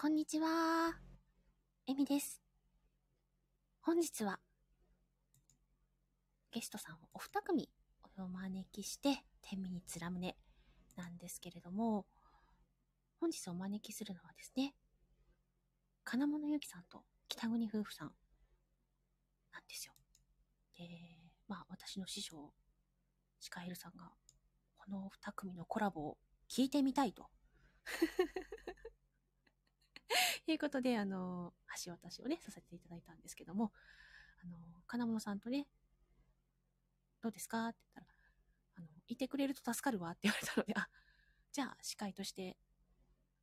こんにちは。エミです。本日は、ゲストさんをお二組お招きして、天秤につらむねなんですけれども、本日お招きするのはですね、金物ゆきさんと北国夫婦さんなんですよ。で、まあ私の師匠、シカエルさんが、この二組のコラボを聞いてみたいと。と いうことで、あの、橋渡しをね、させていただいたんですけども、あの、金物さんとね、どうですかって言ったら、あの、いてくれると助かるわって言われたので、あ、じゃあ、司会として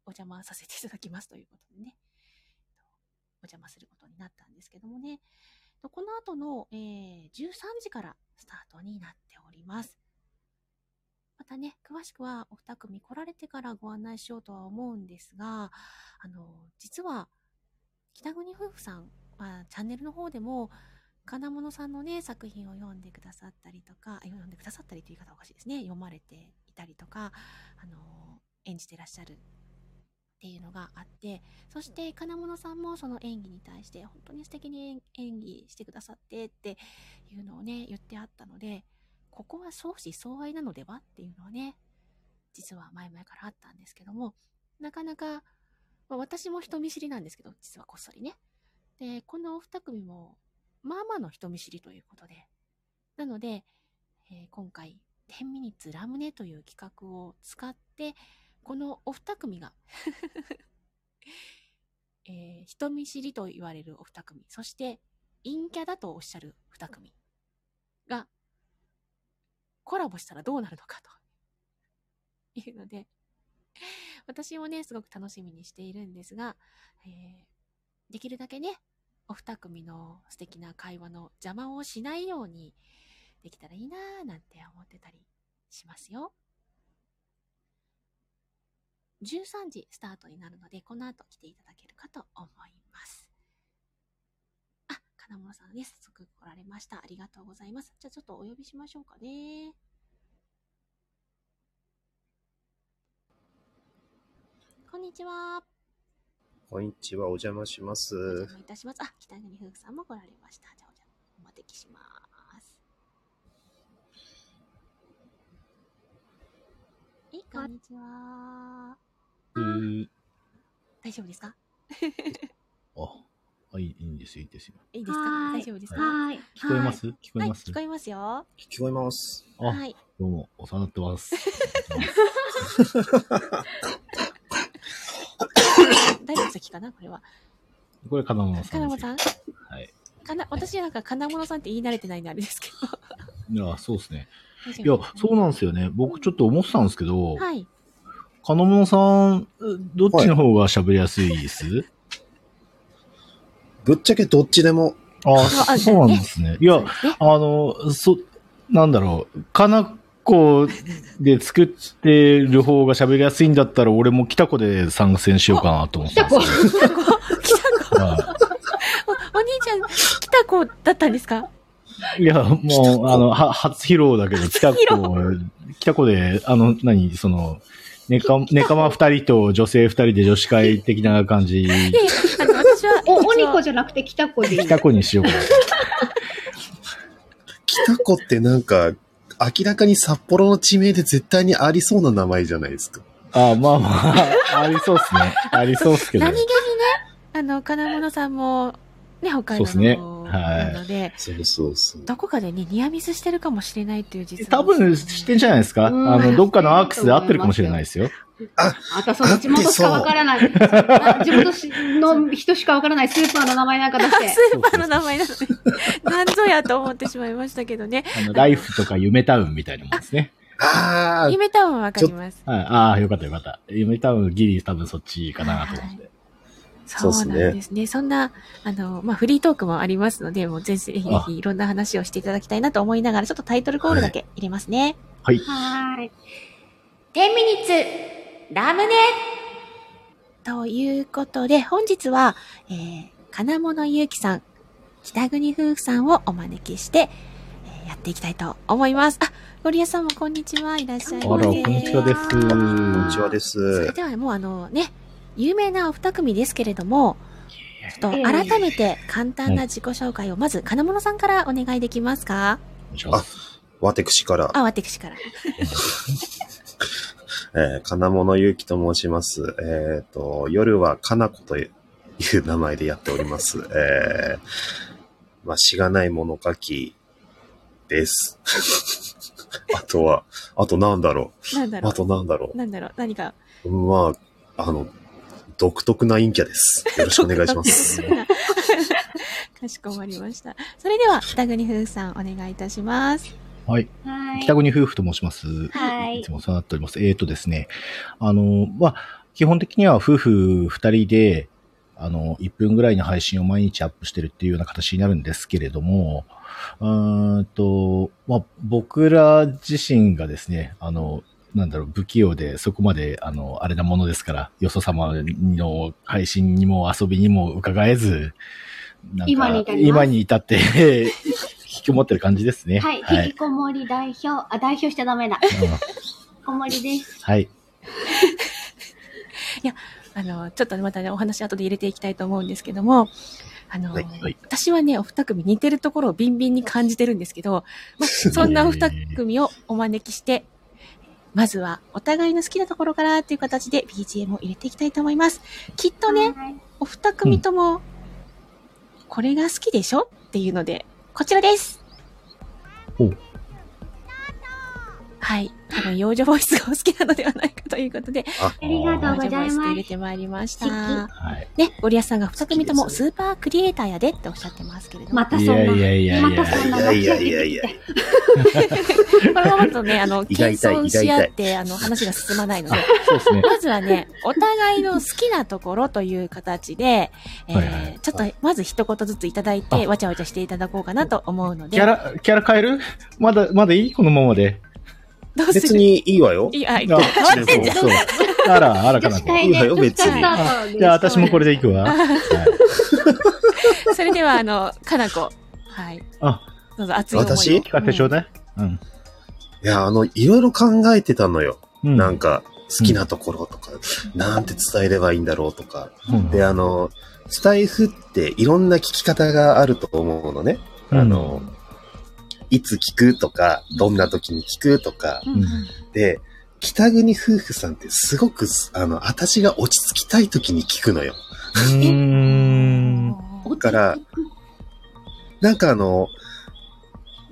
お邪魔させていただきますということでね、お邪魔することになったんですけどもね、この後の、えー、13時からスタートになっております。またね、詳しくはお二組来られてからご案内しようとは思うんですが、あの、実は、北国夫婦さんはチャンネルの方でも、金物さんのね、作品を読んでくださったりとか、読んでくださったりという言い方おかしいですね。読まれていたりとか、あの、演じてらっしゃるっていうのがあって、そして金物さんもその演技に対して本当に素敵に演技してくださってっていうのをね、言ってあったので、ここは相思相愛なのでは？っていうのはね、実は前々からあったんですけども、なかなか、まあ、私も人見知りなんですけど、実はこっそりね。で、このお二組も、まあまあの人見知りということで。なので、えー今回、10ミニッツラムネという企画を使って、このお二組が、えー人見知りと言われるお二組、そして陰キャだとおっしゃる二組が、コラボしたらどうなるのかというので、私もね、すごく楽しみにしているんですが、えーできるだけね、お二組の素敵な会話の邪魔をしないようにできたらいいなぁなんて思ってたりしますよ。13時スタートになるので、この後来ていただけるかと思います。金物さんね、早速来られました。ありがとうございます。じゃあちょっとお呼びしましょうかね。こんにちは。こんにちは、お邪魔しまおす。邪魔いたします。あ、北国夫婦さんも来られました。じゃあ、お邪魔、お招きします。え、こんにちは。えー、大丈夫ですか？あ、あいいいいんですよ、いいですよ。いいですか？大丈夫ですか？はーい。聞こえます？聞こえはい、ます聞こえますよ。聞こえます。あ、はい。どうも、お世話になってます。誰の席か？なこれは。これ、金物さんで物さん？はい。かな、私なんか金物さんって言い慣れてないんであれですけど。いや、そうですね。大丈いや夫ですか、そうなんですよね。僕ちょっと思ってたんですけど、はい。金物さん、どっちの方が喋りやすいです、ぶっちゃけどっちでも、ああそうなんですね。いや、あの、そ、なんだろう、かなこで作ってる方が喋りやすいんだったら、俺も北子で参戦しようかなと思ってたんです来た子、来た子。はお兄ちゃん、来た子だったんですか？いいや、もう、あの、は、初披露だけど、北子、北子で、あの、何、その、ネカ、ネカマ二人と女性二人で女子会的な感じ、いやいや、お、おにこじゃなくて北子でいい。北子にしようかな。北子ってなんか、明らかに札幌の地名で絶対にありそうな名前じゃないですか。あまあまあ、ありそうっすね。ありそうっすけど。何気にね、あの、金物さんも、ね、北海道そうですねのはいなので、そうそうそう。どこかでね、ニアミスしてるかもしれないっていう実は。多分知ってんじゃないですか？あうんの、どっかのアークスで合ってるかもしれないですよ。あとその地元しかわからない。あ 地元しの人しかわからないスーパーの名前なんか出して。スーパーの名前なので、なんぞやと思ってしまいましたけどね。あの、ライフとか夢タウンみたいなもんですね。ああ、夢タウンはわかります。はい。ああ、よかったよかった。夢タウンギリ多分そっちかなと思って。そうなんですね。そんな、あの、まあ、フリートークもありますので、もうぜひぜひいろんな話をしていただきたいなと思いながら、ちょっとタイトルコールだけ入れますね。はい。はーい。10ミニッツラムネということで、本日は、えー、金物ゆうきさん、北国夫婦さんをお招きして、えーやっていきたいと思います。あ、ゴリアさんもこんにちは。いらっしゃいませ。あら、こんにちはです。こんにちはです。それではもうあのね、有名なお二組ですけれども、ちょっと改めて簡単な自己紹介をまず金物さんからお願いできますか？あ私から、あ、私から。えー金物ゆうきと申します。えっ、と、夜はかなこという名前でやっております。えー、まあ、しがない物書きです。あとは、あとなんだろう。なんだろあとなんだろう。なんだろう。何か？う。まあ、あの、独特な陰キャです。よろしくお願いします。かしこまりました。それでは、北国夫婦さん、お願いいたします。はい。はい。北国夫婦と申します。はいいつもお世話になっております。えーとですね。あの、まあ、基本的には夫婦二人で、あの、1分ぐらいの配信を毎日アップしてるっていうような形になるんですけれども、うーんと、まあ、僕ら自身がですね、あの、なんだろう、不器用で、そこまで、あの、あれなものですから、よそ様の配信にも遊びにも伺えず、今に今に至って、引きこもってる感じですね。はい。はい引き。こもり代表。あ、代表しちゃダメだ。うん引きこもりです。はい。あの、ちょっとまたね、お話後で入れていきたいと思うんですけども、あの、はいはい私はね、お二組似てるところをビンビンに感じてるんですけど、まあ、そんなお二組をお招きして、まずはお互いの好きなところからっていう形で BGM を入れていきたいと思います。きっとね、はいお二組とも、これが好きでしょっていうので、こちらです。ほうはい。多分、幼女ボイスがお好きなのではないかということで、あ、ありがとうござい幼女ボイスで入ます。れてまいりました。はい。ね、ゴリアスさんが二組ともスーパークリエイターやでっておっしゃってますけれども、またそんな。いやいやいやいやまたそんな。いやいやいやいやこのままだとね、あの、謙遜し合って、あの、話が進まないので、そうですね。まずはね、お互いの好きなところという形で、えーはいはいちょっと、まず一言ずついただいて、あわちゃわちゃしていただこうかなと思うので、キャラ、キャラ変える？まだ、まだいい？このままで。別にいいわよ。いい、あ、変あわってんじゃん。そうそう。あら、あらかないいわよ別にじゃあ私もこれでいくわ。はい それでは、あの、かなこ。はい。あ、どうぞ、熱い。私聞かせてちょうだい。うん。いや、あの、いろいろ考えてたのよ。うん。なんか、好きなところとか、なんて伝えればいいんだろうとか。うん、で、あの、スタイフっていろんな聞き方があると思うのね。あの、いつ聞くとか、どんな時に聞くとか。うんうんで、北国夫婦さんってすごく、あの、私が落ち着きたい時に聞くのよ。うーん。だから、なんかあの、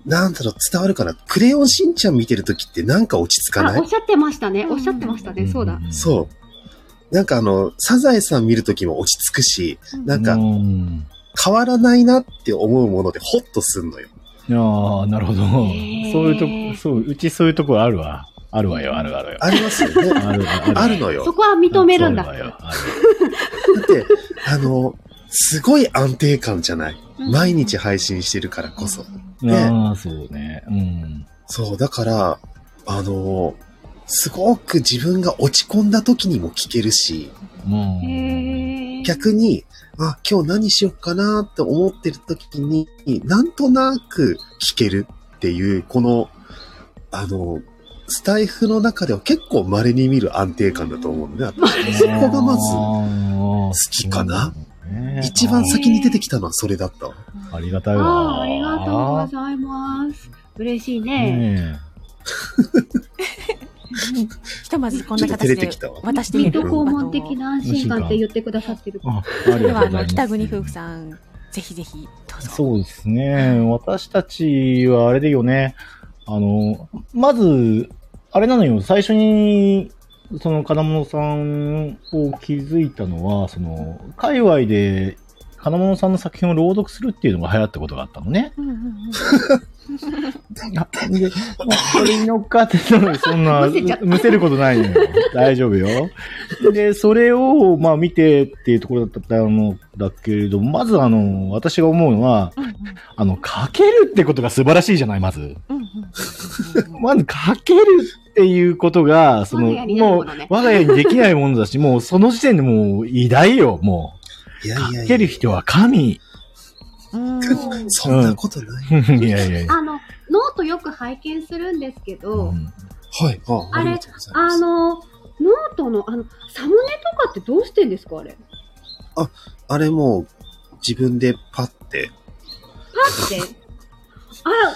なんだろう、伝わるかな？クレヨンしんちゃん見てる時ってなんか落ち着かあ、ない？おっしゃってましたね。おっしゃってましたね。そうだ。そう。なんかあの、サザエさん見るときも落ち着くし、なんうかん。変わらないなって思うものでホッとすんのよ。ああ、なるほど。そうーいうとこ、そう、うちそういうとこあるわ。あるわよ、あるあるよ。ありますよね。あるあるあるのよ。そこは認めるんだ。あるだって、あの、すごい安定感じゃない？うん毎日配信してるからこそ。ねああ、そうね。うん。そう、だから、あの、すごく自分が落ち込んだ時にも聞けるし、うん。逆に、あ、今日何しよっかなって思ってる時に、なんとなく聞けるっていう、この、あの、スタイフの中では結構稀に見る安定感だと思うのね。私そこがまず、好きかな？一番先に出てきたのはそれだったわ。ありがたいあわ。あ、ありがとうございます。嬉しいね。ね ひとまずこんな形で渡してみる。水戸黄門的な安心感って言ってくださってるえ。。あ、ありでは、あの、がとうございます。北国夫婦さん、ぜひぜひ、どうぞ。そうですね。私たちはあれだよね。あの、まず、あれなのよ。最初に、その金物さんを気づいたのは、その、界隈で金物さんの作品を朗読するっていうのが流行ったことがあったのね。うんうんうんあ で、まあ、それに乗っかってたのに、そんな、むせることないのよ。大丈夫よ。で、それを、まあ見てっていうところだったのだけれども、まずあの、私が思うのは、うんうんあの、書けるってことが素晴らしいじゃない、まず。うんうんうん まず書けるっていうことが、その、もうものね、我が家にできないものだし、もうその時点でもう偉大よ、もう。いやいやいや。る人は神。うん そんなことない。いやいやいや。あの、ノートよく拝見するんですけど、うんはい。ああれあの、ノートの、あの、サムネとかってどうしてんですかあれ？あれもう自分でパッて、パって？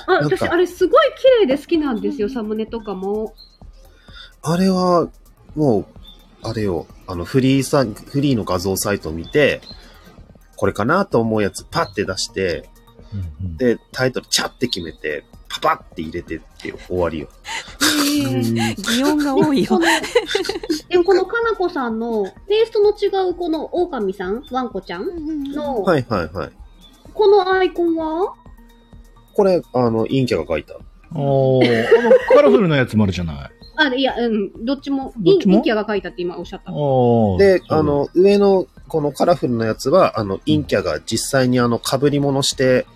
あ、あ、私、あれすごい綺麗で好きなんですよ、サムネとかも。あれはもう、あれよ、あのフリーさ、フリーの画像サイトを見て、これかなと思うやつパッて出して、うんうんで、タイトルチャって決めて、パパって入れてって終わりよ。擬音が多いよ でもこのかなこさんの、テイストの違うこの狼さん、ワンコちゃんの、はいはいはい。このアイコンは？これ、あの、陰キャが書いた。おー、あの、カラフルなやつもあるじゃない。あ、いや、うん、どっちも、どっちも？インキャが書いたって今おっしゃった。で、あの、上のこのカラフルなやつは、あの、陰キャが実際にあの、被り物して、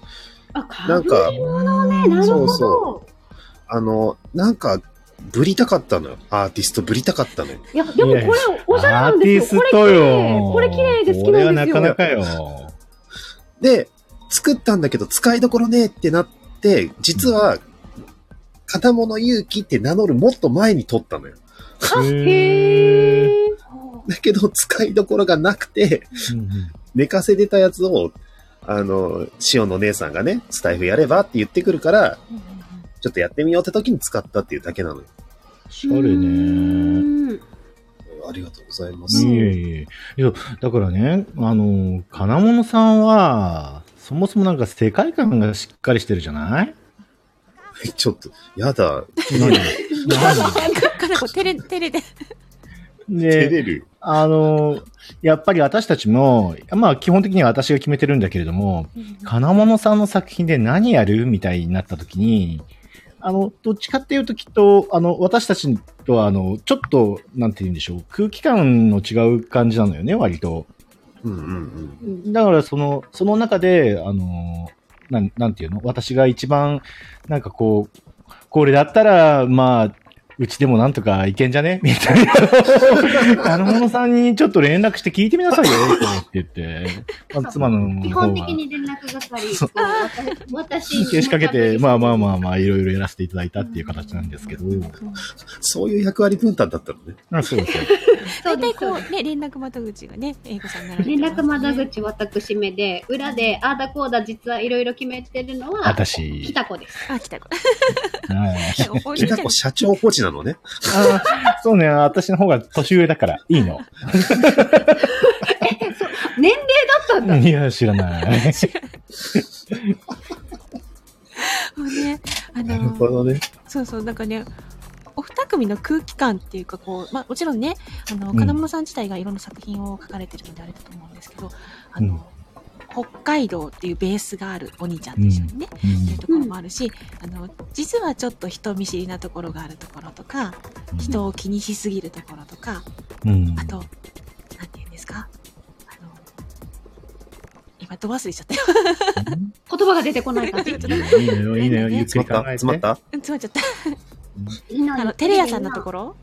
あ、かなんかぶり物ね、なるほそうど。そあの、なんか、ぶりたかったのよ。アーティストぶりたかったのよ。いや、でもこれ、おしゃれなんアーティですよ。ストよ。これ綺麗。これ綺麗で好きこれはなんですよ。なかなかよ。で、作ったんだけど、使いどころねえってなって、実は、片物勇気って名乗るもっと前に撮ったのよ。あ、へー。だけど、使いどころがなくて、うんうん寝かせてたやつを、あの、塩の姉さんがね、スタイフやればって言ってくるから、ちょっとやってみようって時に使ったっていうだけなのよ。おしゃれね。ね。ありがとうございます。いえいえ。いや、だからね、あの、金物さんは、そもそもなんか世界観がしっかりしてるじゃない？ちょっと、やだ。何？かなこ照れ、照れで。で。あの、やっぱり私たちも、まあ基本的には私が決めてるんだけれども、金物さんの作品で何やるみたいになった時に、あの、どっちかっていうときっと、あの、私たちとは、あの、ちょっと、なんて言うんでしょう、空気感の違う感じなのよね、割と。うんうんうん。だから、その、その中で、あの、なん、なんていうの？私が一番、なんかこう、これだったら、まあ、うちでもなんとかいけんじゃね？みたいな。あの者さんにちょっと連絡して聞いてみなさいよ、って言って。まあ、妻の基。本的に連絡係、そう私、私消しかけて、まあまあまあまあ、いろいろやらせていただいたっていう形なんですけど。そういう役割分担だったのね。あそう。そう。大体こ、そううですね、連絡窓口がね、英語さんなら連絡窓口私めで、裏で、あーだこーだ実はいろいろ決めてるのは、私。きたこです。あ、来た。はい おじいちゃん北子社長ポチなのね。あそうね、私の方が年上だから、いいの。年齢だったんだ。いや、知らない。もうね、あなるほの、どね。そうそう、なんかね、お二組の空気感っていうか、こう、まあ、もちろんね、あの、うん。金物さん自体がいろんな作品を書かれてるのであれだと思うんですけど、あの、北海道っていうベースがあるお兄ちゃんと一緒にね、っていうところもあるし、あの、実はちょっと人見知りなところがあるところとか、人を気にしすぎるところとか、うん。あと、なんて言うんですか？あの、今、ど忘れしちゃったよ。言葉が出てこない感じ。いいのよ、いいのよ、詰まった？詰まった？うん、詰まっちゃった。あの、テレ屋さんのところ？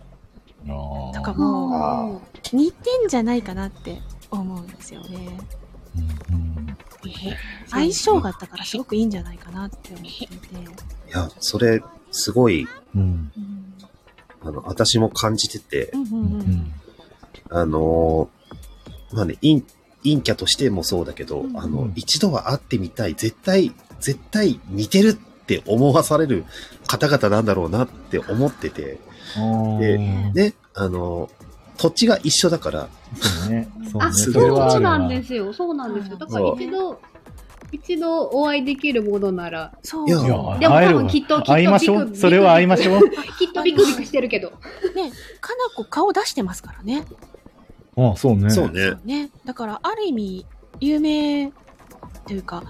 とかうも、ん似てんじゃないかなって思うんですよね。うんうん。相性があったからすごくいいんじゃないかなって思っていて。いや、それ、すごい、うん。うんあの、私も感じてて、うんううんうん。んあのーまあね、陰、陰キャとしてもそうだけど、うん。あの、一度は会ってみたい、絶対、絶対似てるって思わされる方々なんだろうなって思ってて、でね、あの、土地が一緒だから、そうね。そうあ、ね。すそうなんですよ。そうなんですよ。だから一度、一度お会いできるものなら、そう。いやでも多分きっときっと会いましょう。それは会いましょう。きっとビクビクしてるけど。ね、かなこ顔出してますからね。あそうね。そうね。ね。だから、ある意味、有名というか、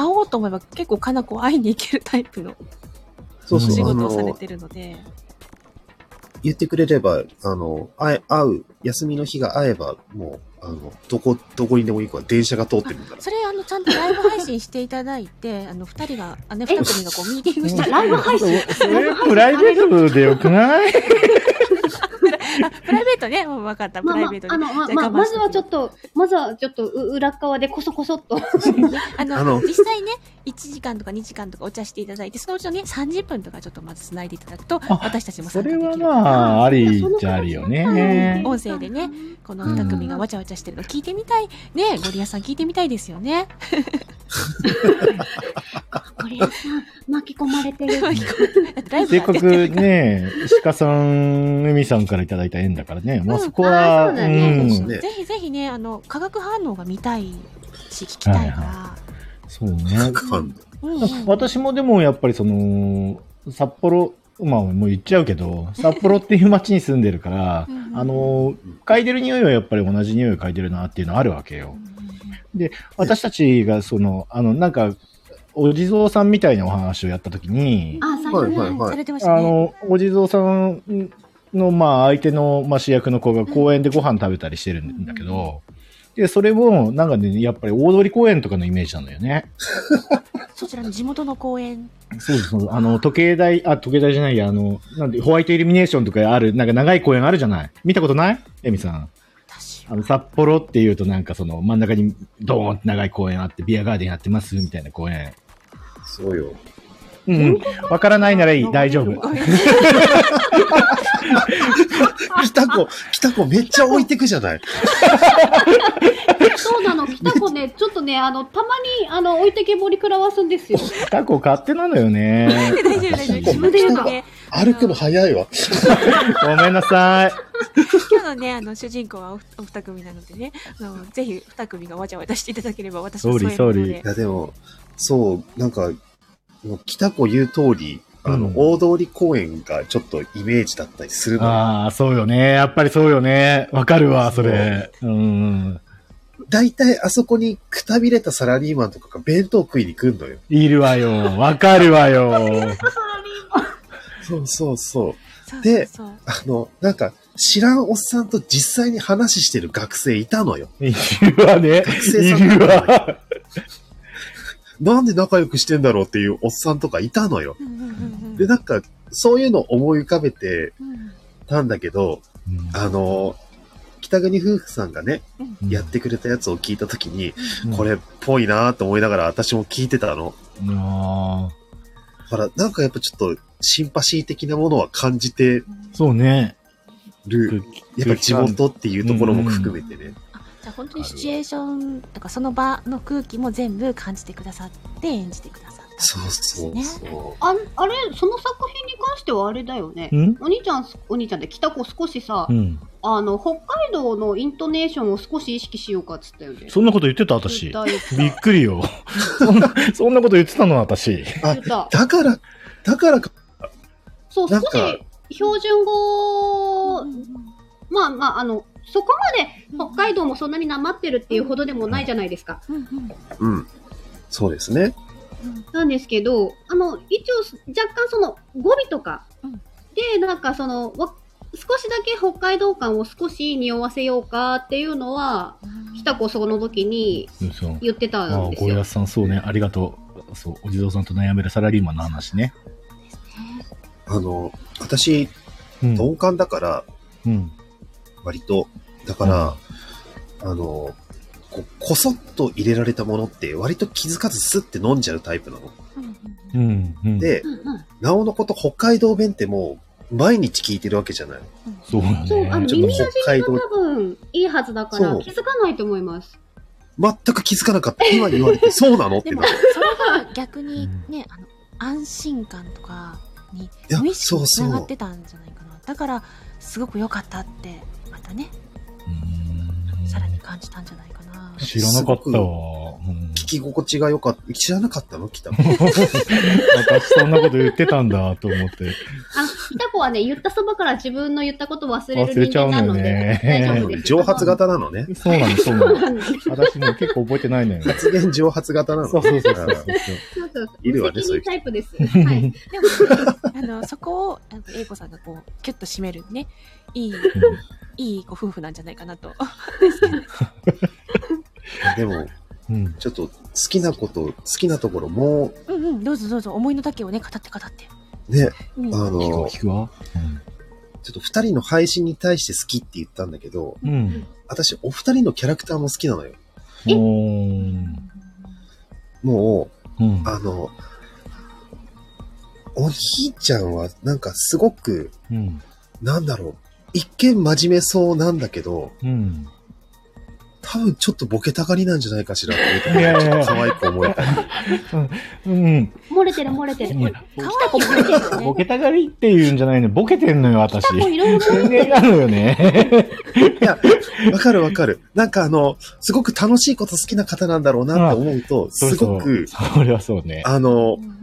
会おうと思えば結構かなこ会いに行けるタイプのそうそう、お仕あの、事をされてるので。言ってくれれば、あの、会え、会う、休みの日が会えば、もう、あの、どこ、どこにでも行くわ。電車が通ってるんだから。それ、あの、ちゃんとライブ配信していただいて、あの、二人が、あの、二組がこう、ミーティングしてライブ配信それプライベートでよくない？あ、プライベートね。もう分かった。プまあまあライベート、あね。の、まあ我慢しとくまずはちょっと、まずはちょっとう裏っ側でこそこそっと。あの、あの実際ね、1時間とか2時間とかお茶していただいて、そのうちのね、30分とかちょっとまず繋いでいただくと、あ私たちもそれは参加できる。まあ、ありっちゃありよね。音声でね、この2組がわちゃわちゃしてるの聞いてみたい。ね、ゴリアスさん聞いてみたいですよね。これさん、巻き込まれてる。せっかくね、鹿さん、海さんからいただいた縁だからね。まあうんそこは、うだねうんねぜひぜひね、あの、化学反応が見たいし、聞きたいから。そうね。ファンうんうん私もでもやっぱりその、札幌、まあもう言っちゃうけど、札幌っていう街に住んでるから うんうん、あの、嗅いでる匂いはやっぱり同じ匂いを嗅いでるなっていうのはあるわけよ。私たちがその、あの、なんか、お地蔵さんみたいなお話をやったときに、あ、最初ね。はいはいはいされてましたね。あの、お地蔵さんの、まあ、相手の、まあ、主役の子が公園でご飯食べたりしてるんだけど、で、それも、なんかね、やっぱり大通公園とかのイメージなのよね。そちらの地元の公園。そうです。そうあの、時計台、あ、時計台じゃないや、あの、なんで、ホワイトイルミネーションとかある、なんか長い公園あるじゃない？見たことない？エミさん。私あの、札幌っていうとなんかその、真ん中にドーンって長い公園あって、ビアガーデンやってます？みたいな公園。そうよ。うんうん。わからないならいい。大丈夫。ごめん北子、北子めっちゃ置いてくじゃない？そうなの、北子ね、ちょっとね、あの、たまに、あの、置いてけぼり食らわすんですよ。タコ勝手なのよね。大丈夫、大丈夫。自分で言うのね歩くの早いわ。ごめんなさい。今日のね、あの、主人公はおお二組なのでね、あの、ぜひ二組がわちゃわちゃしていただければ、私も添えるの総理でい。やでも、そう、なんか、もう北子言う通り、あの、うん大通公園がちょっとイメージだったりする。ああ、そうよね。やっぱりそうよね。わかるわ、それ。うん。大体あそこにくたびれたサラリーマンとかが弁当食いに来んのよ。いるわよ。わかるわよ。そうそうそう。そうでそうそうあの、なんか、知らんおっさんと実際に話してる学生いたのよ。いるわね。学生いさんるわ。なんで仲良くしてんだろうっていうおっさんとかいたのよ。うんうんうんうんで、なんか、そういうの思い浮かべてうんたんだけど、あの、北国夫婦さんがね、やってくれたやつを聞いたときに、うんこれっぽいなと思いながら私も聞いてたの。ああ、ほら、なんかやっぱちょっと、シンパシー的なものは感じてそうね。る。やっぱ地元っていうところも含めてね。あじゃあ本当にシチュエーションとかその場の空気も全部感じてくださって演じてくださったそうそうねそああれ、その作品に関してはあれだよね。ん？お兄ちゃん、お兄ちゃんで北子少しさ、うん。あの、北海道のイントネーションを少し意識しようかっつったよね。そんなこと言ってた私。言った言ったびっくりよ。そんな、そんなこと言ってたの私。う。あ言っ、た。だから、だからか、そう、少し標準語、まあまあ、あの、そこまで北海道もそんなになまってるっていうほどでもないじゃないですか。うんうんうん。そうですね。なんですけど、あの、一応、若干その語尾とかうん、で、なんかその、わ少しだけ北海道感を少し匂わせようかっていうのは、うん北子その時に。言ってたああ、んですよ小安。さん、そうね。ありがとう。そう、お地蔵さんと悩めるサラリーマンの話ね。あの、私、うん。鈍感だから、うん。割と。だから、あの、ここそっと入れられたものって割と気づかずスッて飲んじゃうタイプなの。うんうんうん。うん、で、うんうんなおのこと北海道弁ってもう毎日聞いてるわけじゃない。そうよね。そう、あの、耳なじみが北海道多分いいはずだからそう気づかないと思います。全く気づかなかった。今言われて、そうなの？ってでもな。それが逆にね、あの安心感とかにや無意識につそうそうながってたんじゃないかなだからすごく良かったってまたねうんさらに感じたんじゃないかな知らなかったわ。うん聞き心地が良かった。知らなかったの？北 私そんなこと言ってたんだと思って。あ、北子はね、言ったそばから自分の言ったことを忘れる忘れちゃうのよ人間なので、ね大丈夫です。蒸発型なのね。そうなの、そうなの。私も結構覚えてないのよ。発言蒸発型なの。そうそうそういるわねそういうタイプです。はい。でも、あのそこを英子さんがこうキュッと締めるねいいいいご夫婦なんじゃないかなと でも、うん。ちょっと好きなこと、好きなところもうんうんどうぞどうぞ思いの丈をね語って語って、う、ね、うんあ聞く聞くわ。ちょっと二人の配信に対して好きって言ったんだけど、うん。私、お二人のキャラクターも好きなのよ。もうんう、。あの、お兄ちゃんはなんかすごく、うん。なんだろう、一見真面目そうなんだけど、うん。多分ちょっとボケたがりなんじゃないかしらっていやいやいや可愛く思えたり。うん。漏れてる漏れてる。可愛いよねでもねボケたがりっていうんじゃないの。ボケてんのよ、私。いろいろなのよね。いや、わかるわかる。なんかあの、すごく楽しいこと好きな方なんだろうなって思うと、すごく、それはそうね。あのう、ん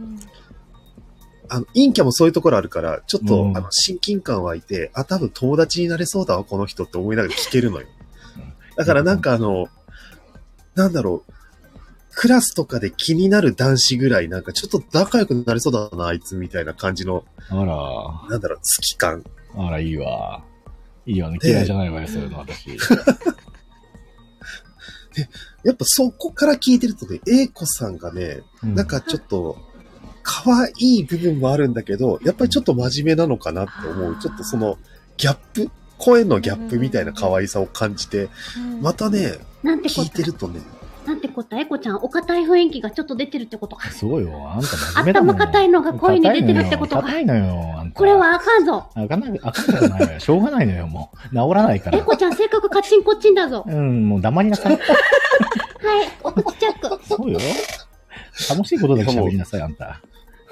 あの、陰キャもそういうところあるから、ちょっと、うんあの、親近感湧いて、あ、多分友達になれそうだわ、この人って思いながら聞けるのよ。だからなんかあの、なんだろう、クラスとかで気になる男子ぐらい、なんかちょっと仲良くなれそうだな、あいつみたいな感じの、あら、なんだろう、好き感。あら、いいわ。いいわね。嫌いじゃないわよ、そういうの、私。やっぱそこから聞いてるとね、英子さんがね、うんなんかちょっと、可愛い部分もあるんだけど、やっぱりちょっと真面目なのかなって思う。ちょっとその、ギャップ、声のギャップみたいな可愛さを感じて、うんまたね、なんてこ聞いてるとね、と、なんてこと、エコちゃん、お堅い雰囲気がちょっと出てるってこと？か。そうよ、あんた真面目だもん。頭硬いのが声に出てるってこと？か硬いのよ、あんた。これはあかんぞ。あかんない、あかんじゃないのよ。しょうがないのよ、もう。治らないから。エコちゃん、性格カッチンコッチンだぞ。うん、もう黙りなさい。はい、お口チャック。そうよ。楽しいことだけ喋りなさい、あんた。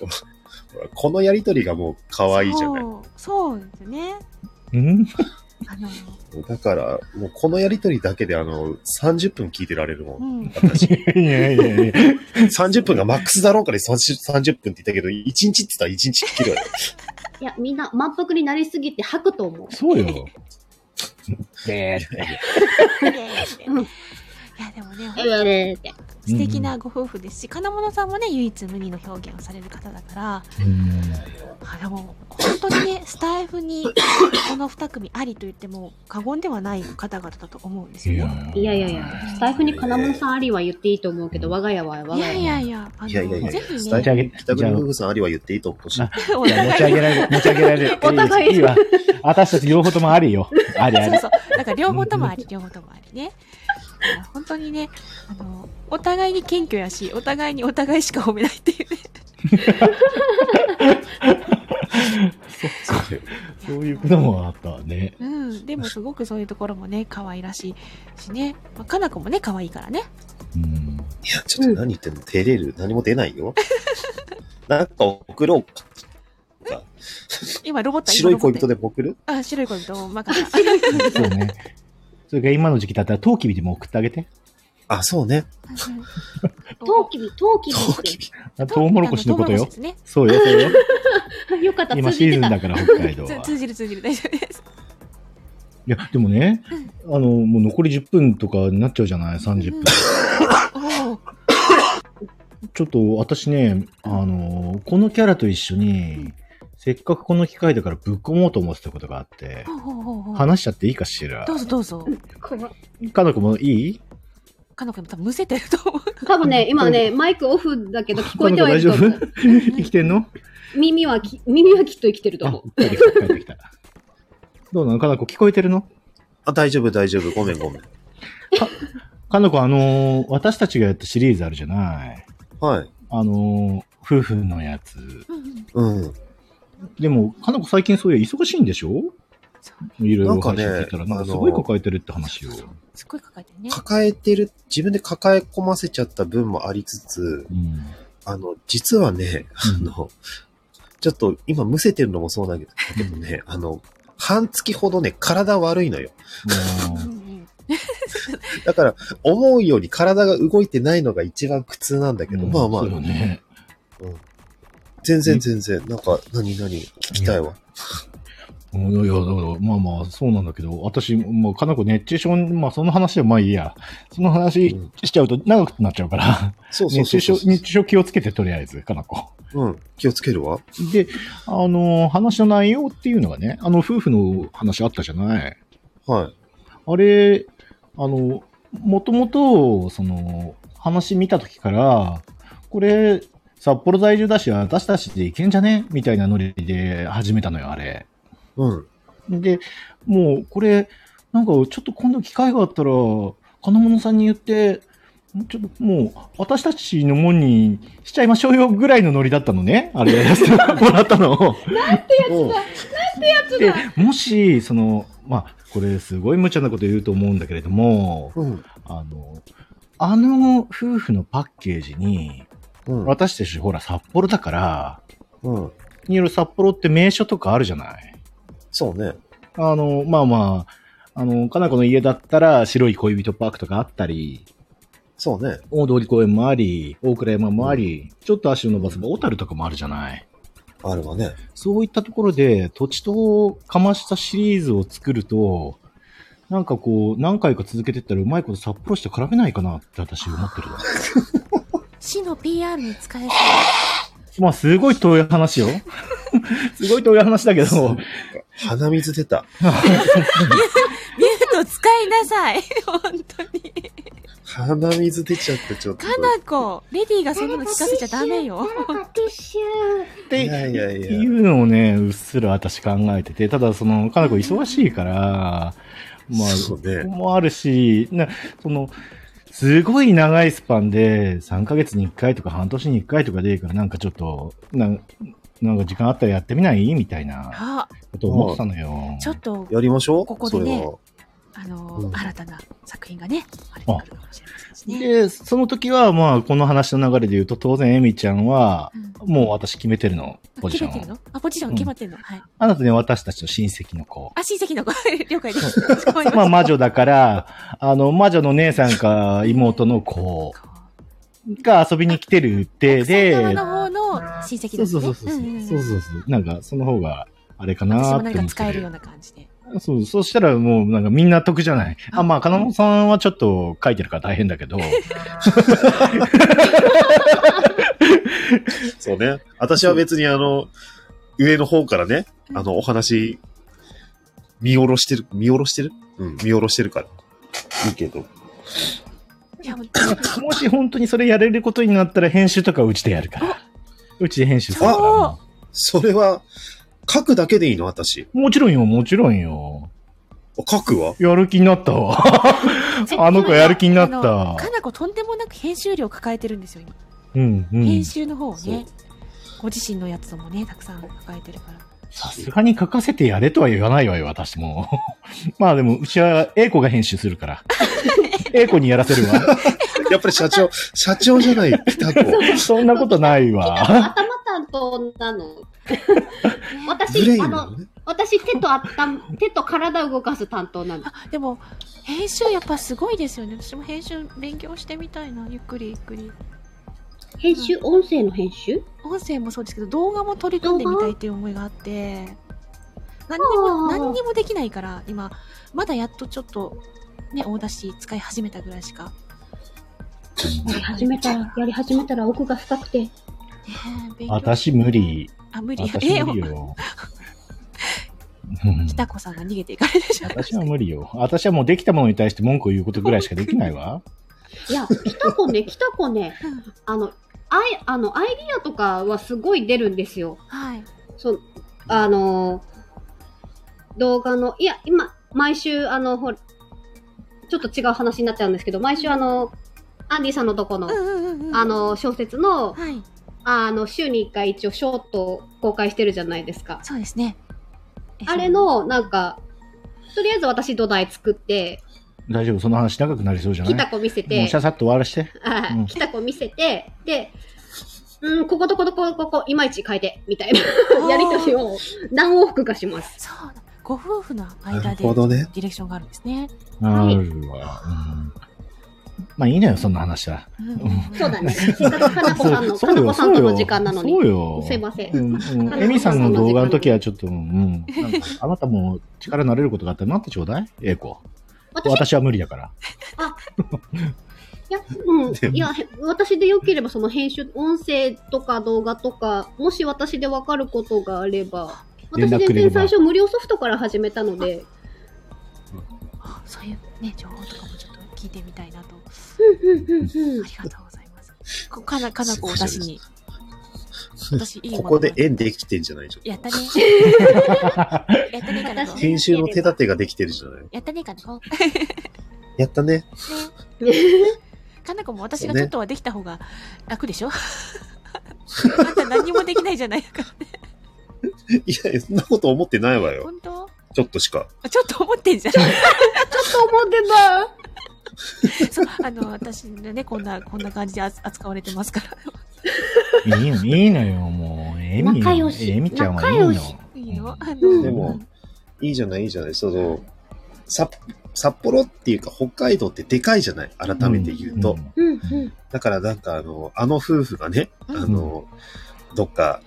このやりとりがもう可愛いじゃない。そうそうですね。うん？あの、だから、もうこのやりとりだけであの、30分聞いてられるも。うんん。私。いやいやいや30分がマックスだろうから 30, 30分って言ったけど、1日って言ったら1日切るわよ。いや、みんな満腹になりすぎて吐くと思う。そうよ。でいや、でもね、えーえーって素敵なご夫婦ですし、金物さんもね、唯一無二の表現をされる方だから、うんあでも、本当にね、スタイフにこの二組ありと言っても過言ではない方々だと思うんですいよね。いやいやいや、スタイフに金物さんありは言っていいと思うけど、我が家は我いやいが家は。やいや、あの、いやいやいやぜひスタイね、ね北国夫婦さんありは言っていいと思うし。持ち上げられる、持ち上げられる。お互いいいわ。私たち両方ともありよ。ありあり。そうそう。だから両方ともあり、両方ともありね。いや本当にね、あの、お互いに謙虚やし、お互いにお互いしか褒めないっていうね。そういうこともあったわね。うん。でもすごくそういうところもね、可愛らしいしね。まあ、かなこもね、可愛いからね。うん。いや、ちょっと何言ってんの照れる。何も出ないよ。なんか送ろうか。今、ロボット白い恋人で。送る？あ、白い恋人を、まか そうね。それから今の時期だったら、トウキビでも送ってあげて。あ、そうね。トウキビ、トウキビトウキっビ。あトウモロコシのことよね。そうよ、そうよ。て。よかった、今。シーズンだから、北海道つは。通じる通じる、大丈夫です。いや、でもね、あの、もう残り10分とかになっちゃうじゃない ?30 分。おお。ちょっと私ね、あの、このキャラと一緒に、せっかくこの機会だからぶっ込もうと思ってたことがあって、話しちゃっていいかしら？どうぞどうぞ。かのこもいい？かのこも多分むせてると思う。多分ね、今ね、マイクオフだけど聞こえてはいると思う。大丈夫？生きてんの？耳はき、耳はきっと生きてるとあ思う。、帰ってきた、帰ってきた。どうなの？かなこ聞こえてるの？あ、大丈夫、大丈夫。ごめん、ごめん。かのこあのー私たちがやったシリーズあるじゃない？はい。あのー夫婦のやつ。うん。でも、かのこ最近そういう忙しいんでしょ？いろいろなんかね話聞いたら、なんかあのすごい抱えてるって話を。すっごい抱えてるね。抱えてる、自分で抱え込ませちゃった分もありつつ、うん。あの、実はね、あの、ちょっと今むせてるのもそうなんだけどね、あの、半月ほどね、体悪いのよ。だから、思うように体が動いてないのが一番苦痛なんだけうど、まあまあそう、よね。全然全然、なんか、何何？聞きたいわ。うんいや、だから、まあまあ、そうなんだけど、私、もう、かなこ熱中症、まあ、その話はまあいいや。その話うんしちゃうと長くなっちゃうから、そうそう熱中症。熱中症気をつけて、とりあえず、かなこ。うん、気をつけるわ。で、あの、話の内容っていうのがね、あの、夫婦の話あったじゃない？はい。あれ、あの、もともと、その、話見たときから、これ、札幌在住だし、私たちでいけんじゃね？みたいなノリで始めたのよ、あれ。うん。で、もう、これ、なんか、ちょっと今度機会があったら、金物さんに言って、ちょっともう、私たちのもんにしちゃいましょうよぐらいのノリだったのね。あれやらせてもらったの。うんで、もし、その、まあ、これすごい無茶なこと言うと思うんだけれども、うん。あの、あの夫婦のパッケージに、うん。私たちほら札幌だから、うん。による札幌って名所とかあるじゃない。そうね。あの、まあまあ、あの、かなこの家だったら白い恋人パークとかあったり、そうね。大通公園もあり、大倉山もあり、ちょっと足を伸ばせば小樽とかもあるじゃない。あるわね。そういったところで土地とかましたシリーズを作ると、なんかこう、何回か続けてったらうまいこと札幌市と絡めないかなって私思ってるわ。市の PR に使えそう。まあ、すごい遠い話よ。すごい遠い話だけど、鼻水出た。ミュート使いなさい。本当に。鼻水出ちゃってちょっと。かなこ、レディーがそんなの聞かせちゃダメよ。誰かティッシュ。っていやいやいやいうのをね、うっすら私考えてて、ただその、かなこ忙しいから、まあ、そうねもあるし、な、その、すごい長いスパンで、3ヶ月に1回とか半年に1回とかでいいから、なんかちょっと、なんなんか時間あったらやってみない？みたいなあ、こと思ってたのよ。ちょっと、やりましょう？ここでねあの、うん新たな作品がね、あれてくるかもしれませんしね。で、その時は、まあ、この話の流れで言うと、当然、エミちゃんは、うんもう私決めてるの、ポジションを。決めてるの？あ、ポジション決まってるの、はい。あなたね、私たちの親戚の子。あ、親戚の子、了解です。まあ、魔女だから、あの、魔女の姉さんか妹の子が遊びに来てるって奥で、さん側の方の親戚ですね。そうそうそうそう。んんんそうそうそう。なんか、その方が、あれかなって思ってか使えるようる。な感じで。そう、そうしたらもうなんかみんな得じゃない。あ、まあ、金本さんはちょっと書いてるから大変だけど、そうね。私は別にあの、上の方からね、あの、お話、見下ろしてる、見下ろしてる？うん、見下ろしてるから。いいけど。いや、も し本当にそれやれることになったら編集とかうちでやるから。うちで編集するからお。それは、書くだけでいいの私。もちろんよ、もちろんよ。書くわ？やる気になったわ。あの子やる気になったあのかなことんでもなく編集量抱えてるんですよ、今。うん、うん編。集の方をね。ご自身のやつもね、たくさん抱えてるから。さすがに書かせてやれとは言わないわよ、私も。まあでも、うちは A 子が編集するから。A 子にやらせるわ。やっぱり社長、社長じゃない、ピタコ。そんなことないわ。頭担当なの？私、あの。私手と頭、手と体を動かす担当なの。あ、でも、編集やっぱすごいですよね。私も編集勉強してみたいな。ゆっくりゆっくり。編集、音声の編集？音声もそうですけど、動画も取り組んでみたいっていう思いがあって、何にも、何にもできないから、今、まだやっとちょっと、ね、大出し使い始めたぐらいしか。やり始めたら、やり始めたら奥が深くて。ね私無理。あ、無理。私え、無理よ。うん北子さんが逃げていかれてしまいまし私は無理よ。私はもうできたものに対して文句を言うことぐらいしかできないわ。いや、来た子ね、来た子ね、た。うんあの、アイ、あの、アイディアとかはすごい出るんですよ。はい。そう、あのー動画の、いや、今、毎週、あの、ほら、ちょっと違う話になっちゃうんですけど、毎週あの、アンディさんのとこの、うんうんうんうん。あ、の、小説の、はい。あの、週に1回一応ショートを公開してるじゃないですか。そうですね。えあれ、の、なんか、とりあえず私土台作って、大丈夫？その話長くなりそうじゃない？来た子見せもうてシャ、サッと終わらして。はいうん来た子見せて、で、うん、こことこことここ、いまいち変えて、みたいなやりとりを何往復かします。そうだ。ご夫婦のな間で。ディレクションがあるんですね。はいあるわ。うんまあいいのよ、そんな話は。そうだね。せっかくかなこさんの、そうよかなこさんとの時間なのに。そうよ。すいませんうんうんエミさんの動画の時はちょっと、うん。なんかあなたも力になれることがあったらなってちょうだい？えいこ。私、は無理だから。や、うんいや、へ私でよければその編集、音声とか動画とか、もし私でわかることがあれば、連私全然最初無料ソフトから始めたので、あそういうね、情報とかもちょっと聞いてみたいなと。うんうんうんうんありがとうございます。こかな、かなこを出しに。私いいここで縁できてんじゃない？じゃん。やったね。やったね、かなこ。編集の手立てができてるじゃない？やったね、かなこ。やったね。ね。かなこも私がちょっとはできた方が楽でしょ？あんた何もできないじゃないか。いや、そんなこと思ってないわよ。本当？ちょっとしか。ちょっと思ってんじゃん。ちょっと思ってた。そう、あの、私ね、こんな、こんな感じで扱われてますから。いいの、いいのよ、もう。エミ、仲良しエミちゃんはいいの。いいのあうんの、でも、いいじゃない、いいじゃない。その、さ札幌っていうか北海道ってでかいじゃない？改めて言うと。んうんうん。だからなんかあの、あの夫婦がね、うんあの、どっか、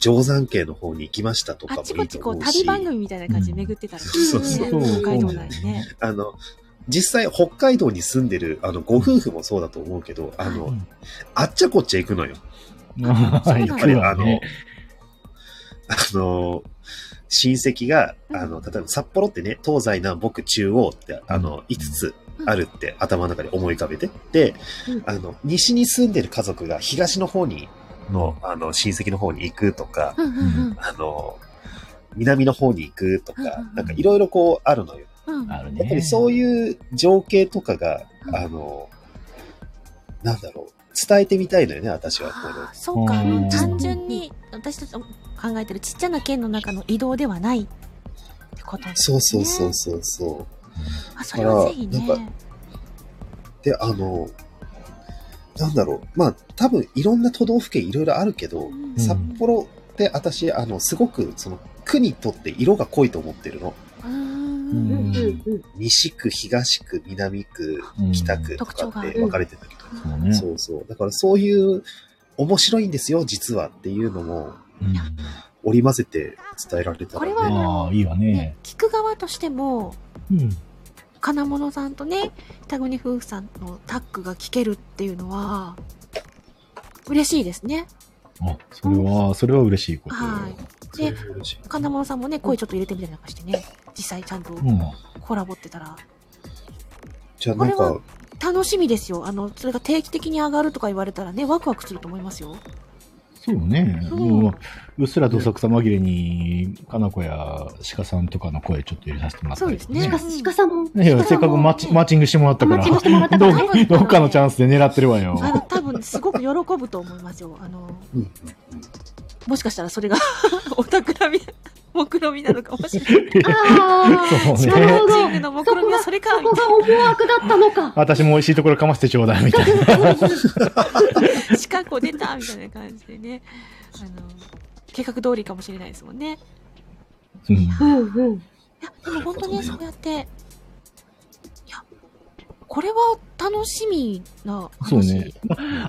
定山渓の方に行きましたとかあもいっちこっちこう、いと思うし、旅番組みたいな感じで巡ってたら、ね、そうそう北海道内にね。あの、実際北海道に住んでる、あの、ご夫婦もそうだと思うけど、あの、うん。あっちゃこっちゃ行くのよ。やっぱりあの、あの、親戚が、うん。あの、例えば札幌ってね、東西南北中央って、あの、5つあるって頭の中で思い浮かべて。でうん、あの、西に住んでる家族が東の方に、の、あの、親戚の方に行くとか、あの、南の方に行くとかなんかいろいろこうあるのよ。やっぱりそういう情景とかが、うんあの、なんだろう、伝えてみたいのよね、私は。このあーそうか、あのうん単純に私たちの考えてるちっちゃな県の中の移動ではないってことなんですね。そうそうそうそうそう。あ、それはぜひね。だからで、あの、なんだろう。まあ、多分いろんな都道府県いろいろあるけど、うん札幌って私、あの、すごく、その、区にとって色が濃いと思ってるの。西区、東区、南区うん、北区とかって分かれてるんだけど、そうね。そうそう。だからそういう、面白いんですよ、実はっていうのも、うん織り交ぜて伝えられたら、ね。これはいいわねね。、聞く側としても、うん。金物さんとね、北国夫婦さんのタッグが聞けるっていうのは、嬉しいですね。あ、それは、それは嬉しいこと。はい。で、金物さんもね、声ちょっと入れてみたりなんかしてね、実際ちゃんとうん。コラボってたら、じゃあなんこれか、楽しみですよ。あの、それが定期的に上がるとか言われたらね、ワクワクすると思いますよ。そうね。そうもううっすらどさくさ紛れに、かなこや鹿さんとかの声ちょっと入れさせてもらったりそうですね鹿さんも？いや、せっかくマッチマッチングしてもらったから。マッチングしてもらったからどうどっかのチャンスで狙ってるわよ。あの、多分すごく喜ぶと思いますよ。あの、うんうんもしかしたらそれが お企み、目論みなのかもしれない。ああ、そうなるほね。チームの目論みはそれか、そこが思惑だったのか。私も美味しいところかましてちょうだい、みたいな。な。シカゴ出たみたいな感じでね。あの、計画通りかもしれないですもんね。うんうんうん。いや、でも本当ね、そうやって、これは楽しみな話。そうね。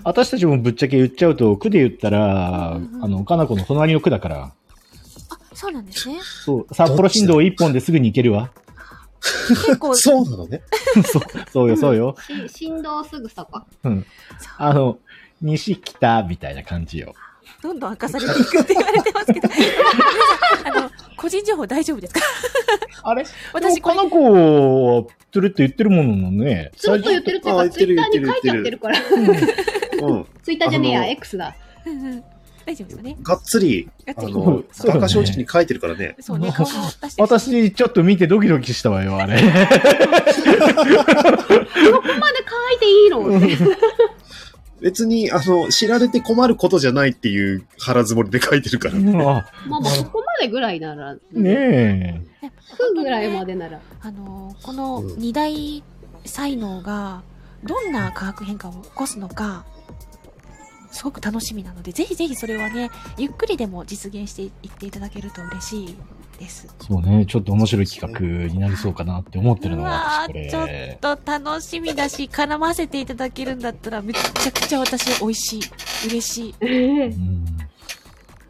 私たちもぶっちゃけ言っちゃうと、区で言ったら、うんうんあの、かなこの隣の区だから、あ、そうなんですね。そう、札幌新道一本ですぐに行けるわ。結構、そうなのね。そう、そうよ、そうよ。し振動すぐそこ。うん。あの、西北みたいな感じよ。どんどん明かされていくって言われてますけど、あの、個人情報大丈夫ですか？あれ？私これかなこは、つるって言ってるもののね。ずっと言ってるっていうか、あ言ってるツイッターに書いちゃってるから。うん。ツイッターじゃねえや、X だ。うんうん大丈夫ですかねがっつり、あの、そうだね高正直に書いてるからね。そうね。私、ちょっと見てドキドキしたわよ、あれ。そこまで書いていいの？って。別に、あの、知られて困ることじゃないっていう腹積もりで書いてるから。あまあまあ、そこまでぐらいなら。ねえ。ねふぐらいまでなら。あの、このうん二大才能が、どんな化学変化を起こすのか、すごく楽しみなので、ぜひぜひそれはね、ゆっくりでも実現していっていただけると嬉しいです。そうね、ちょっと面白い企画になりそうかなって思ってるのがうわ私こーちょっれ。と楽しみだし、絡ませていただけるんだったら、めちゃくちゃ私美味しい。嬉しい。うん。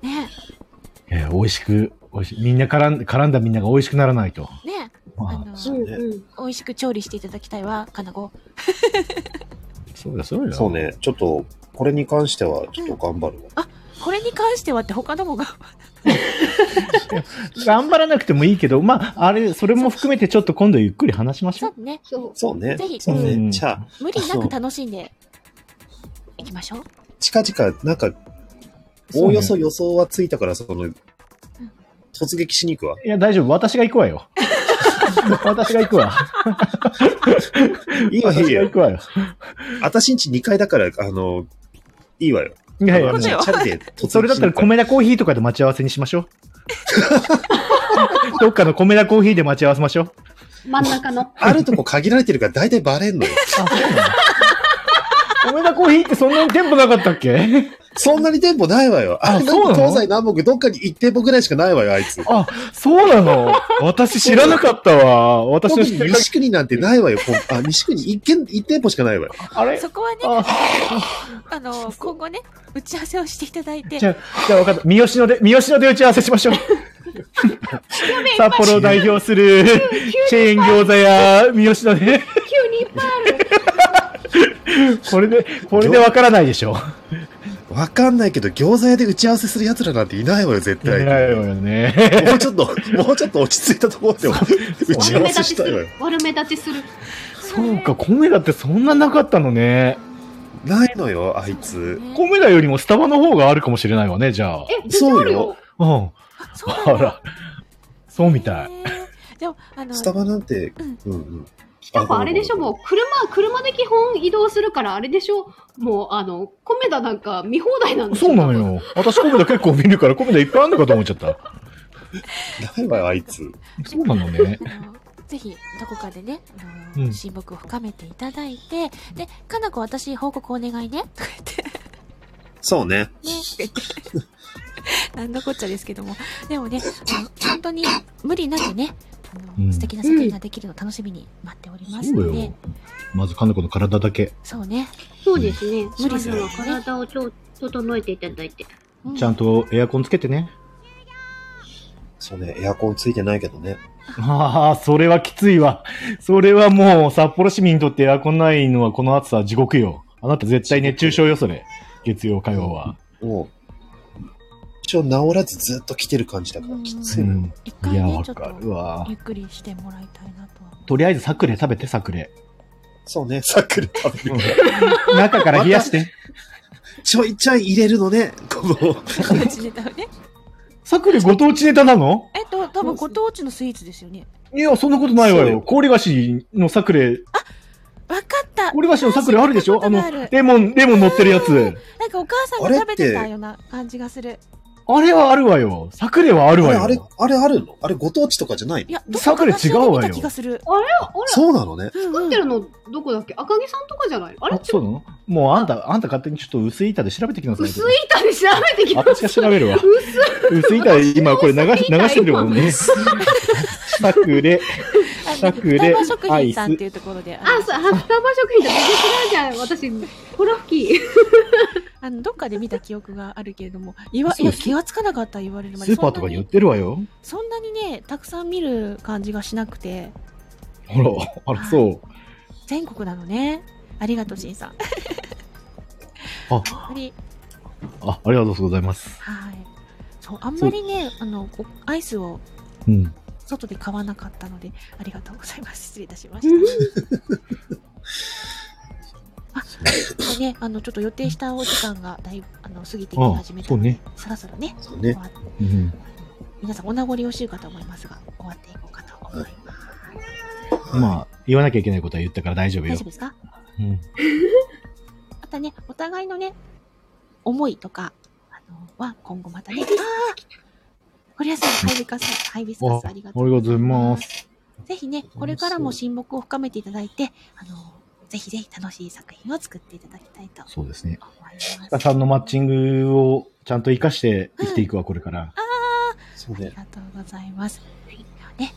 ね。えー美味しく、美味しい。みんな絡ん絡んだみんなが美味しくならないと。ね。まあ、あの、うんうん。美味しく調理していただきたいわ、かなご。そうだ、そうだ。そう。ね、ちょっと、これに関しては、ちょっと頑張るわ。これに関してはって他のもが、頑張らなくてもいいけど、まあ、あれ、それも含めてちょっと今度ゆっくり話しましょう。そうね。そう。そうねぜひ。そうね。うんじゃあ、無理なく楽しんでいきましょう。近々、なんか、おおよそ予想はついたから、その、突撃しに行くわ。いや、大丈夫。私が行くわよ。私が行くわ。いいわ、いいよ私が行。くわよ。私んち2階だから、あの、いいわよ。いやいや、チャリでそれだったら米田コーヒーとかで待ち合わせにしましょう。どっかの米田コーヒーで待ち合わせましょう。真ん中の。あるとこ限られてるから大体バレんのよ。あ、そうなの？米田コーヒーってそんなに店舗なかったっけ？そんなに店舗ないわよ。あれそうなの？東西南北どっかに1店舗ぐらいしかないわよ、あいつ。あ、そうなの？私知らなかったわ。私の知ってる西国なんてないわよ。あ、西国1軒、1店舗しかないわよ。あれ？そこはね、ああの、今後ね、打ち合わせをしていただいてじ、ゃあ、じゃあ分かった。三好野で、三好野で打ち合わせしましょう。札幌を代表するチェーン餃子屋、三好野で。急にいっぱいある。これで、これで分からないでしょ。わかんないけど、餃子屋で打ち合わせする奴らなんていないわよ、絶いない対。よね。もうちょっと、もうちょっと落ち着いたところで 打ち合わせしたいわよ立ちする。。悪目立ちする。そうか、米田ってそんななかったのね。ないのよ、あいつ。ね米田よりもスタバの方があるかもしれないわね、じゃあ。え、全然あるよ。うん。あら。そうみたい。でも、あの、スタバなんてうん、うんうん。やっぱあれでしょ、もう車、車で基本移動するからあれでしょ。もう、あの、米田なんか見放題なんでしょそうなの。よ。私米田結構見るから米田いっぱいあるのかと思っちゃった。ないわよ、あいつ。そうなのね。ぜひ、どこかでね、あのうん親睦を深めていただいて、で、かなこ私報告お願いね、とか言って、そうね。ね。なんだこっちゃですけども。でもね、あの本当に無理なくね、あのうん素敵な作品ができるのを楽しみに待っておりますのでよ、。まず、かなこの体だけ、そうね。そうですね。無理するまずは体をちょ整えていただいて。うちゃんとエアコンつけてね。そうね、エアコンついてないけどね。ああ、それはきついわ。それはもう、札幌市民にとってエアコンないのはこの暑さは地獄よ。あなた絶対熱中症よ、それ。月曜、火曜は。もう、一応治らずずっと来てる感じだからきついのよ。うん。いや、わかると、わゆ。っくりしてもらいたいなととりあえずサクレ食べて、サクレ。そうね、さっくり食べる。中から冷やして。ちょいちょい入れるのね、この、う。うちネタをね。サクレご当地ネタなの？えっと、多分ご当地のスイーツですよね。いや、そんなことないわよ。そうよ氷菓子のサクレ、わかった氷菓子のサクレあるでしょ？あある、レモン、レモン乗ってるやつ。なんかお母さんが食べてたような感じがする。あれはあるわよ。サクレはあるわよ。あれ、あれ、あれあるの？あれご当地とかじゃないの？いや、どサクレ違うわよ見た気がする。あれ？そうなのね。うん作ってるのどこだっけ？赤木さんとかじゃない？のあれあ、そうなの？もうあんた、あんた勝手にちょっと薄い板で調べてきなさい。薄い板で調べてきま私が調べるわ。薄い板で今これ流し、流してるもんね。サクレ。あのサクレ双葉食品さんっていうところで、あそう、あ、双葉食品と全然違うじゃん。私、ホラ吹き。あの、どっかで見た記憶があるけれども、言わ、いや、気がつかなかった言われるまスで。ーパーとかに売ってるわよ。そんなにそんなにね、たくさん見る感じがしなくて、ほら、あら、そう。全国なのね。ありがとう、しんさん。あ、あり、あ、ありがとうございます。はい。そう、あんまりね、あの、こうアイスをうん。外で買わなかったので、ありがとうございます。失礼いたしました。あ、でね、あの、ちょっと予定したお時間がだいぶ、あの、過ぎてき始めたので、あそうねそろそろね、そうね。うん。皆さんお名残惜しいかと思いますが、終わっていこうかと思います。まあ、言わなきゃいけないことは言ったから大丈夫よ大丈夫。ですか？うん。またね、お互いのね、思いとか、あの、は今後またね、ああ堀谷さん、ハイビカス、ハイビスカスありがとうございます。ぜひね、これからも親睦を深めていただいて、あの、ぜひぜひ楽しい作品を作っていただきたいとそうですね。鹿さんのマッチングをちゃんと活かして生きていくわ、これから。そうね。ありがとうございます。はい。ね、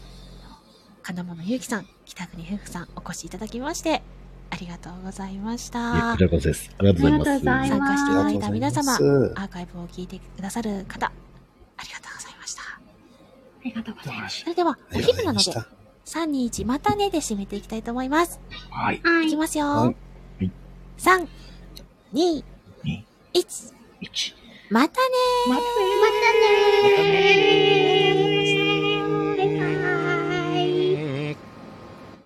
金物ゆうきさん、北国夫婦さん、お越しいただきまして、ありがとうございましいたやこ。ちらこそです。ありがとうございます。参加していただいた皆様アーカイブを聞いてくださる方、ありがとうございました。ありがとうございます。それでは、お昼なのでございまし、た。3、2、1、またねで締めていきたいと思います。はい。はいいき。ますよ。はいい3、2、二1、一またねまたねー。